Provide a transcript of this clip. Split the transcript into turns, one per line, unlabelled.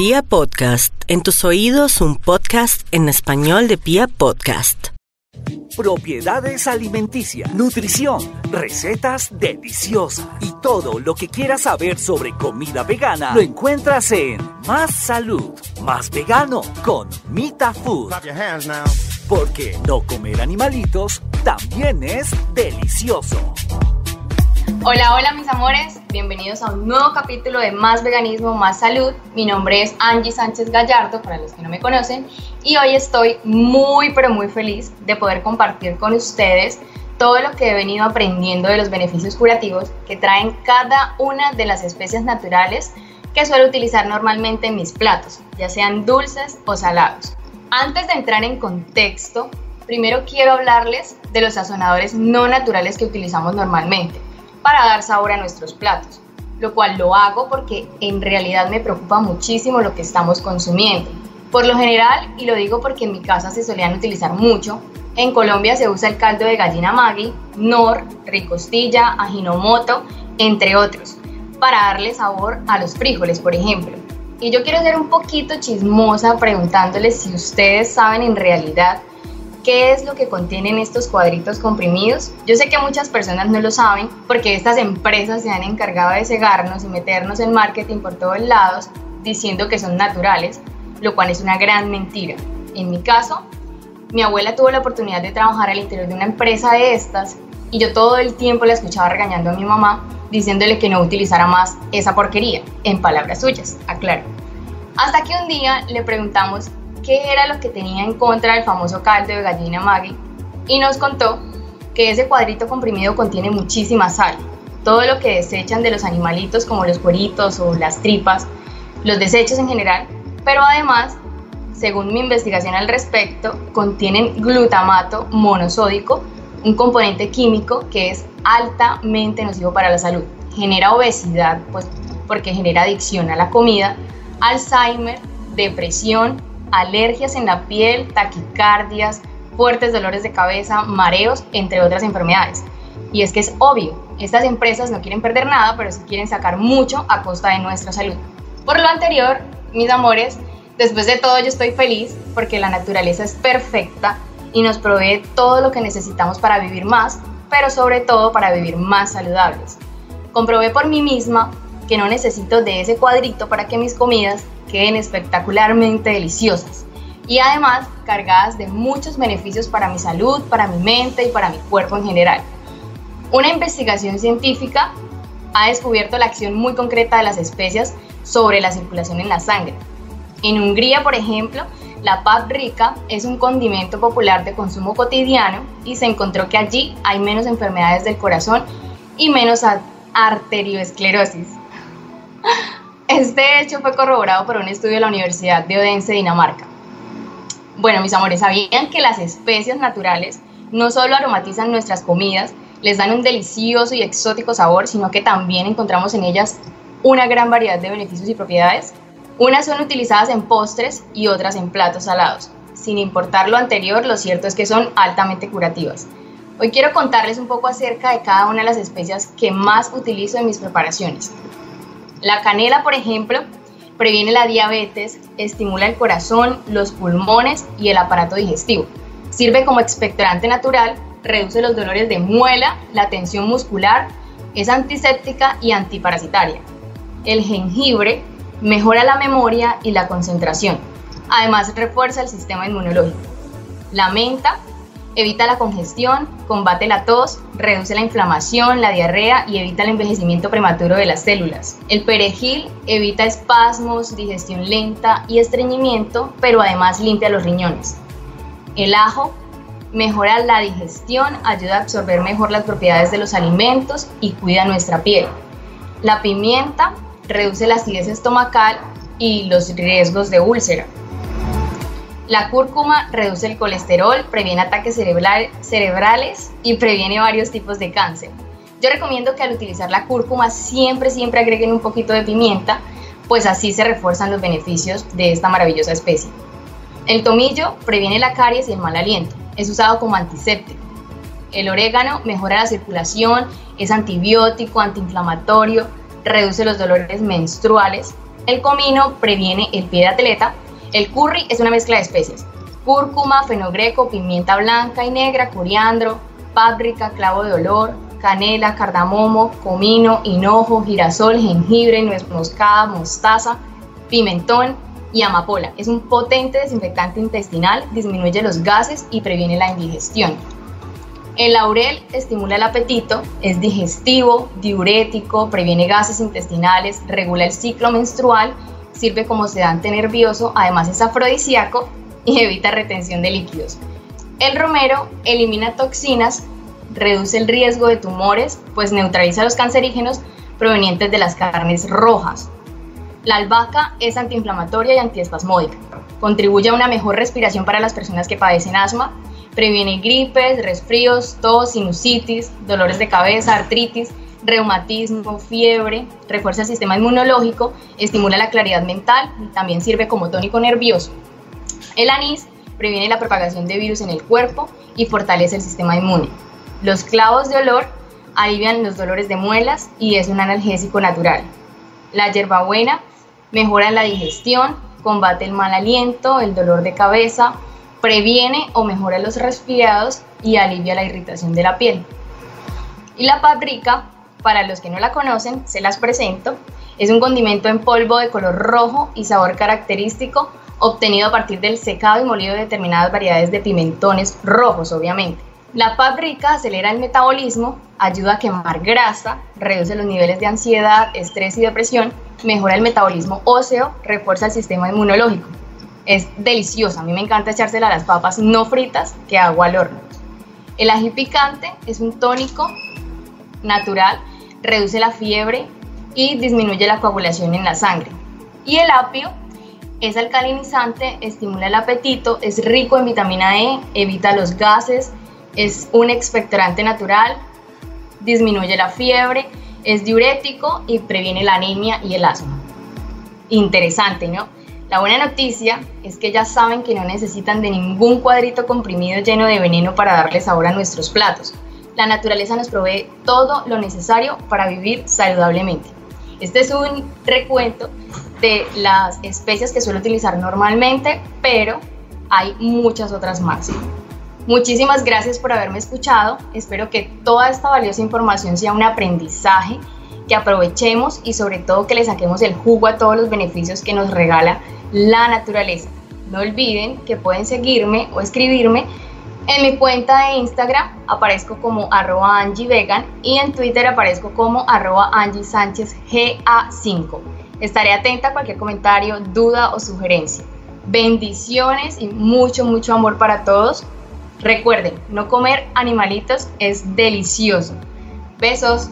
Pia Podcast, en tus oídos un podcast en español de Pia Podcast.
Propiedades alimenticias, nutrición, recetas deliciosas y todo lo que quieras saber sobre comida vegana lo encuentras en Más Salud, Más Vegano con Mita Food. Porque no comer animalitos también es delicioso.
Hola, hola mis amores, bienvenidos a un nuevo capítulo de Más Veganismo, Más Salud. Mi nombre es Angie Sánchez Gallardo, para los que no me conocen, y hoy estoy muy pero muy feliz de poder compartir con ustedes todo lo que he venido aprendiendo de los beneficios curativos que traen cada una de las especies naturales que suelo utilizar normalmente en mis platos, ya sean dulces o salados. Antes de entrar en contexto, primero quiero hablarles de los sazonadores no naturales que utilizamos normalmente para dar sabor a nuestros platos, lo cual lo hago porque en realidad me preocupa muchísimo lo que estamos consumiendo. Por lo general, y lo digo porque en mi casa se solían utilizar mucho, en Colombia se usa el caldo de gallina Maggi, nor, ricostilla, ajinomoto, entre otros, para darle sabor a los frijoles, por ejemplo. Y yo quiero ser un poquito chismosa preguntándoles si ustedes saben en realidad ¿Qué es lo que contienen estos cuadritos comprimidos? Yo sé que muchas personas no lo saben porque estas empresas se han encargado de cegarnos y meternos en marketing por todos lados diciendo que son naturales, lo cual es una gran mentira. En mi caso, mi abuela tuvo la oportunidad de trabajar al interior de una empresa de estas y yo todo el tiempo la escuchaba regañando a mi mamá diciéndole que no utilizara más esa porquería, en palabras suyas, aclaro. Hasta que un día le preguntamos qué era lo que tenía en contra del famoso caldo de gallina Maggi y nos contó que ese cuadrito comprimido contiene muchísima sal. Todo lo que desechan de los animalitos como los cueritos o las tripas, los desechos en general, pero además, según mi investigación al respecto, contienen glutamato monosódico, un componente químico que es altamente nocivo para la salud. Genera obesidad, pues porque genera adicción a la comida, Alzheimer, depresión alergias en la piel, taquicardias, fuertes dolores de cabeza, mareos, entre otras enfermedades. Y es que es obvio, estas empresas no quieren perder nada, pero sí quieren sacar mucho a costa de nuestra salud. Por lo anterior, mis amores, después de todo yo estoy feliz porque la naturaleza es perfecta y nos provee todo lo que necesitamos para vivir más, pero sobre todo para vivir más saludables. Comprobé por mí misma que no necesito de ese cuadrito para que mis comidas queden espectacularmente deliciosas y además cargadas de muchos beneficios para mi salud, para mi mente y para mi cuerpo en general. Una investigación científica ha descubierto la acción muy concreta de las especias sobre la circulación en la sangre. En Hungría, por ejemplo, la paprika es un condimento popular de consumo cotidiano y se encontró que allí hay menos enfermedades del corazón y menos arterioesclerosis. Este hecho fue corroborado por un estudio de la Universidad de Odense, Dinamarca. Bueno, mis amores, ¿sabían que las especias naturales no solo aromatizan nuestras comidas, les dan un delicioso y exótico sabor, sino que también encontramos en ellas una gran variedad de beneficios y propiedades? Unas son utilizadas en postres y otras en platos salados. Sin importar lo anterior, lo cierto es que son altamente curativas. Hoy quiero contarles un poco acerca de cada una de las especias que más utilizo en mis preparaciones. La canela, por ejemplo, previene la diabetes, estimula el corazón, los pulmones y el aparato digestivo. Sirve como expectorante natural, reduce los dolores de muela, la tensión muscular, es antiséptica y antiparasitaria. El jengibre mejora la memoria y la concentración. Además, refuerza el sistema inmunológico. La menta evita la congestión, combate la tos, reduce la inflamación, la diarrea y evita el envejecimiento prematuro de las células. El perejil evita espasmos, digestión lenta y estreñimiento, pero además limpia los riñones. El ajo mejora la digestión, ayuda a absorber mejor las propiedades de los alimentos y cuida nuestra piel. La pimienta reduce la acidez estomacal y los riesgos de úlcera. La cúrcuma reduce el colesterol, previene ataques cerebrales y previene varios tipos de cáncer. Yo recomiendo que al utilizar la cúrcuma siempre, siempre agreguen un poquito de pimienta, pues así se refuerzan los beneficios de esta maravillosa especie. El tomillo previene la caries y el mal aliento. Es usado como antiséptico. El orégano mejora la circulación, es antibiótico, antiinflamatorio, reduce los dolores menstruales, El comino previene el pie de atleta. El curry es una mezcla de especies. Cúrcuma, fenogreco, pimienta blanca y negra, coriandro, páprica, clavo de olor, canela, cardamomo, comino, hinojo, girasol, jengibre, nuez moscada, mostaza, pimentón y amapola. Es un potente desinfectante intestinal, disminuye los gases y previene la indigestión. El laurel estimula el apetito, es digestivo, diurético, previene gases intestinales, regula el ciclo menstrual, sirve como sedante nervioso, además es afrodisíaco y evita retención de líquidos. El romero elimina toxinas, reduce el riesgo de tumores, pues neutraliza los cancerígenos provenientes de las carnes rojas. La albahaca es antiinflamatoria y antiespasmódica. Contribuye a una mejor respiración para las personas que padecen asma, previene gripes, resfríos, tos, sinusitis, dolores de cabeza, artritis, reumatismo, fiebre, refuerza el sistema inmunológico, estimula la claridad mental y también sirve como tónico nervioso. El anís previene la propagación de virus en el cuerpo y fortalece el sistema inmune. Los clavos de olor alivian los dolores de muelas y es un analgésico natural. La hierbabuena mejora la digestión, combate el mal aliento, el dolor de cabeza, previene o mejora los resfriados y alivia la irritación de la piel. Y la paprika, para los que no la conocen, se las presento. Es un condimento en polvo de color rojo y sabor característico obtenido a partir del secado y molido de determinadas variedades de pimentones rojos, obviamente. La paprika acelera el metabolismo, ayuda a quemar grasa, reduce los niveles de ansiedad, estrés y depresión, mejora el metabolismo óseo, refuerza el sistema inmunológico. Es deliciosa, a mí me encanta echársela a las papas no fritas que hago al horno. El ají picante es un tónico natural, reduce la fiebre y disminuye la coagulación en la sangre. Y el apio es alcalinizante, estimula el apetito, es rico en vitamina E, evita los gases, es un expectorante natural, disminuye la fiebre, es diurético y previene la anemia y el asma. Interesante, ¿no? La buena noticia es que ya saben que no necesitan de ningún cuadrito comprimido lleno de veneno para darle sabor a nuestros platos. La naturaleza nos provee todo lo necesario para vivir saludablemente. Este es un recuento de las especias que suelo utilizar normalmente, pero hay muchas otras más. Muchísimas gracias por haberme escuchado. Espero que toda esta valiosa información sea un aprendizaje, que aprovechemos y sobre todo que le saquemos el jugo a todos los beneficios que nos regala la naturaleza. No olviden que pueden seguirme o escribirme en mi cuenta de Instagram aparezco como arroba Vegan y en Twitter aparezco como arroba Angie Sánchez GA5. Estaré atenta a cualquier comentario, duda o sugerencia. Bendiciones y mucho, mucho amor para todos. Recuerden, no comer animalitos es delicioso. Besos.